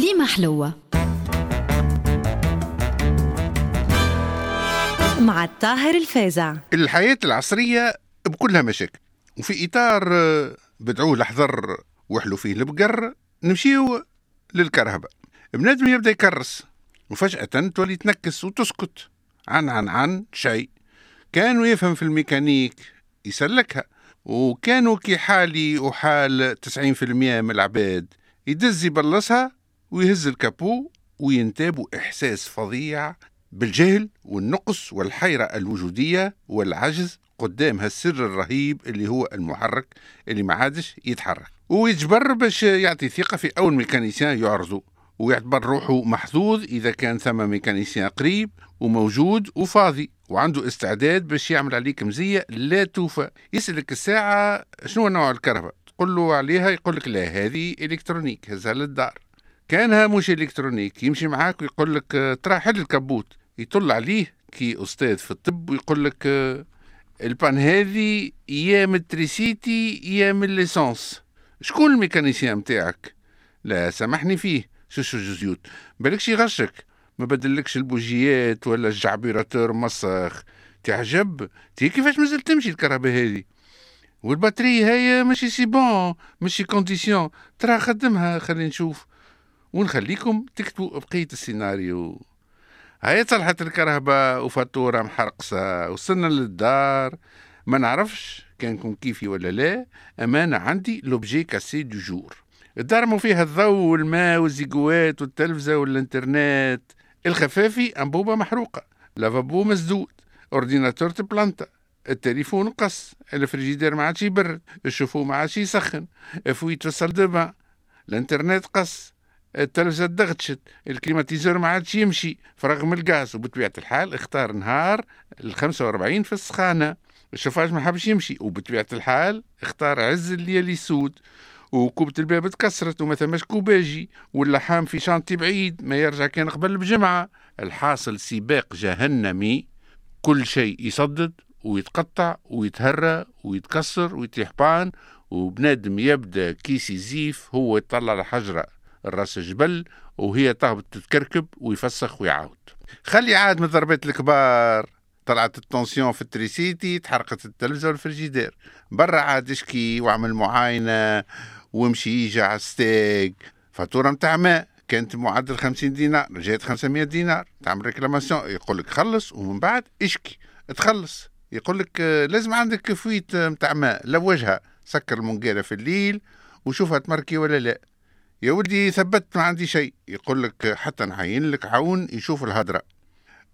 كليمة حلوة. مع الطاهر الفازع الحياة العصرية بكلها مشاكل وفي إطار آه، بدعوه لحظر وحلو فيه البقر نمشيو للكرهبة. بنادم يبدأ يكرس وفجأة تولي تنكس وتسكت عن عن عن شيء كانوا يفهم في الميكانيك يسلكها وكانوا كي حالي وحال 90% من العباد يدز يبلصها ويهز الكابو وينتابوا إحساس فظيع بالجهل والنقص والحيرة الوجودية والعجز قدام هالسر الرهيب اللي هو المحرك اللي ما عادش يتحرك. ويجبر باش يعطي ثقة في أول ميكانيسيان يعرضه ويعتبر روحه محظوظ إذا كان ثم ميكانيسيان قريب وموجود وفاضي وعنده استعداد باش يعمل عليك مزية لا توفى. يسألك الساعة شنو نوع الكهرباء؟ تقول له عليها يقول لك لا هذه إلكترونيك هزها للدار كانها مش إلكترونيك يمشي معاك ويقول لك ترى حل الكبوت. يطل عليه كي أستاذ في الطب ويقول لك البان هذه يا متريسيتي يا من ليسونس شكون الميكانيسيان متاعك؟ لا سامحني فيه شوشو جزيوت بالكش يغشك. ما بدلكش البوجيات ولا الجعبيراتور مسخ. تعجب؟ تي كيفاش مازلت تمشي الكهرباء هذه والباتري هي ماشي سي بون ماشي condition ترى خدمها خلينا نشوف. ونخليكم تكتبوا بقية السيناريو. هاي طلعت الكرهبة وفاتورة محرقصة وصلنا للدار. ما نعرفش كانكم كيفي ولا لا أمانة عندي l'objet cassé du jour. الدار مو فيها الضوء والماء والزيقوات والتلفزة والإنترنت. الخفافي أنبوبة محروقة lavabo مسدود ordinateur تبلانتا. التليفون قص الفريجيدير ما عادش يبرد ال chauffe-eau ما عادش يسخن fuite في ال salle الإنترنت قص التلفزة دغتشت. ال climatiseur ما عادش يمشي. فرغ من الغاز وبطبيعة الحال اختار نهار ال 45 في السخانة. الشفاج ما حبش يمشي. وبطبيعة الحال اختار عز الليالي السود وكوبة الباب تكسرت وما ثماش كوباجي. واللحام في chantier بعيد. ما يرجع كان قبل بجمعة. الحاصل سباق جهنمي. كل شيء يصدد ويتقطع ويتهرى ويتكسر ويتيحبان وبنادم يبدأ كيس يزيف هو يطلع الحجرة. الراس جبل وهي تهبط تتكركب ويفسخ ويعاود. خلي عاد من ضربات الكبار. طلعت التونسيون في التريسيتي تحرقت التلفزة والفريجيدير. برا عاد اشكي واعمل معاينة وامشي يجي على ستيك فاتورة متاع ماء كانت معدل 50 دينار جات 500 دينار. تعمل réclamation يقول لك خلص ومن بعد اشكي تخلص. يقول لك لازم عندك fuite متاع ماء. لوجها سكر المنقالة في الليل وشوفها تمركي ولا لا. يا ولدي ثبت ما عندي شيء. يقول لك حتى نعين لك عون يشوف الهدرة.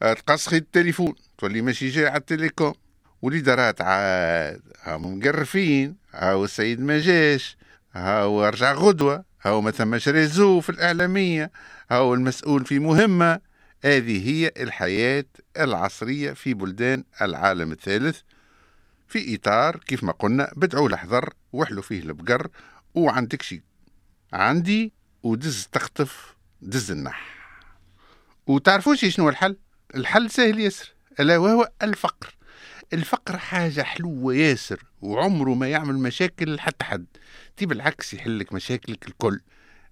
تقص خيط التليفون تولي ماشي جاي على التليكوم. والإدارات عاد هم مقرفين هاو السيد ما جاش هاو رجع غدوة هاو ما ثماش ريزو في الإعلامية هاو المسؤول في مهمة. هذه هي الحياة العصرية في بلدان العالم الثالث. في إطار كيف ما قلنا بدعوا لحذر وحلوا فيه البقر وعندك شي عندي ودز تخطف دز النح. وتعرفوش شنو الحل؟ الحل سهل ياسر ألا وهو الفقر. الفقر حاجة حلوة ياسر وعمره ما يعمل مشاكل حتى حد. تي بالعكس يحلك مشاكلك الكل.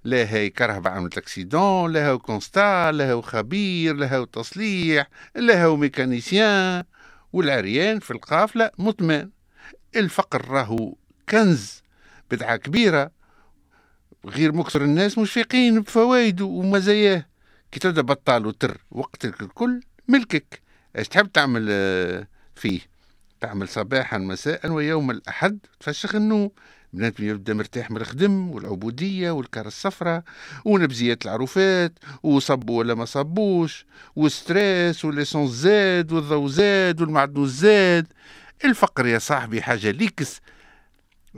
لا هي كرهبة عملت accident لا هو constat لا هو خبير لا هو تصليح لا هو mécanicien. والعريان في القافلة مطمئن. الفقر راهو كنز بدعة كبيرة. غير مكثر الناس مش فايقين بفوائده ومزاياه. كي تبدأ بطال وتر وقتك الكل ملكك. إيش تحب تعمل آه، فيه؟ تعمل صباحا مساء ويوم الأحد تفشخ النوم بنادم يبدا مرتاح من الخدم والعبودية والكار الصفراء ونبزيات العروفات وصبوا ولا ما صبوش و stress وال l'essence زاد والضوء زاد والمعدنوس زاد. الفقر يا صاحبي حاجة ليكس.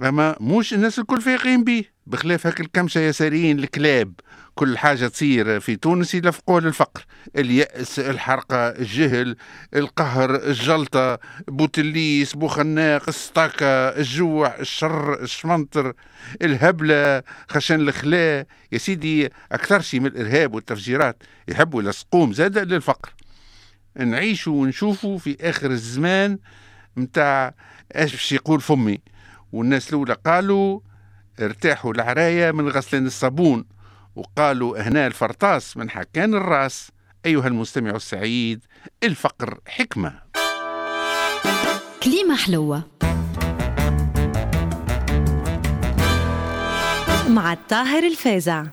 أما موش الناس الكل فايقين بيه. بخلاف هاك الكمشة يساريين الكلاب. كل حاجة تصير في تونس يلفقوا للفقر اليأس الحرقة الجهل القهر الجلطة بوتليس بوخناق الستاكا الجوع الشر الشمنطر الهبلة خشن الخلاء يا سيدي أكثر شيء من الإرهاب والتفجيرات يحبوا يلصقوهم زاد للفقر. نعيشوا ونشوفوا في آخر الزمان متاع إيش باش يقول فمي؟ والناس الأولى قالوا ارتاحوا العراية من غسلان الصابون. وقالوا هنا الفرطاس من حكان الراس. أيها المستمع السعيد الفقر حكمة. كليمة حلوة. مع الطاهر الفازع.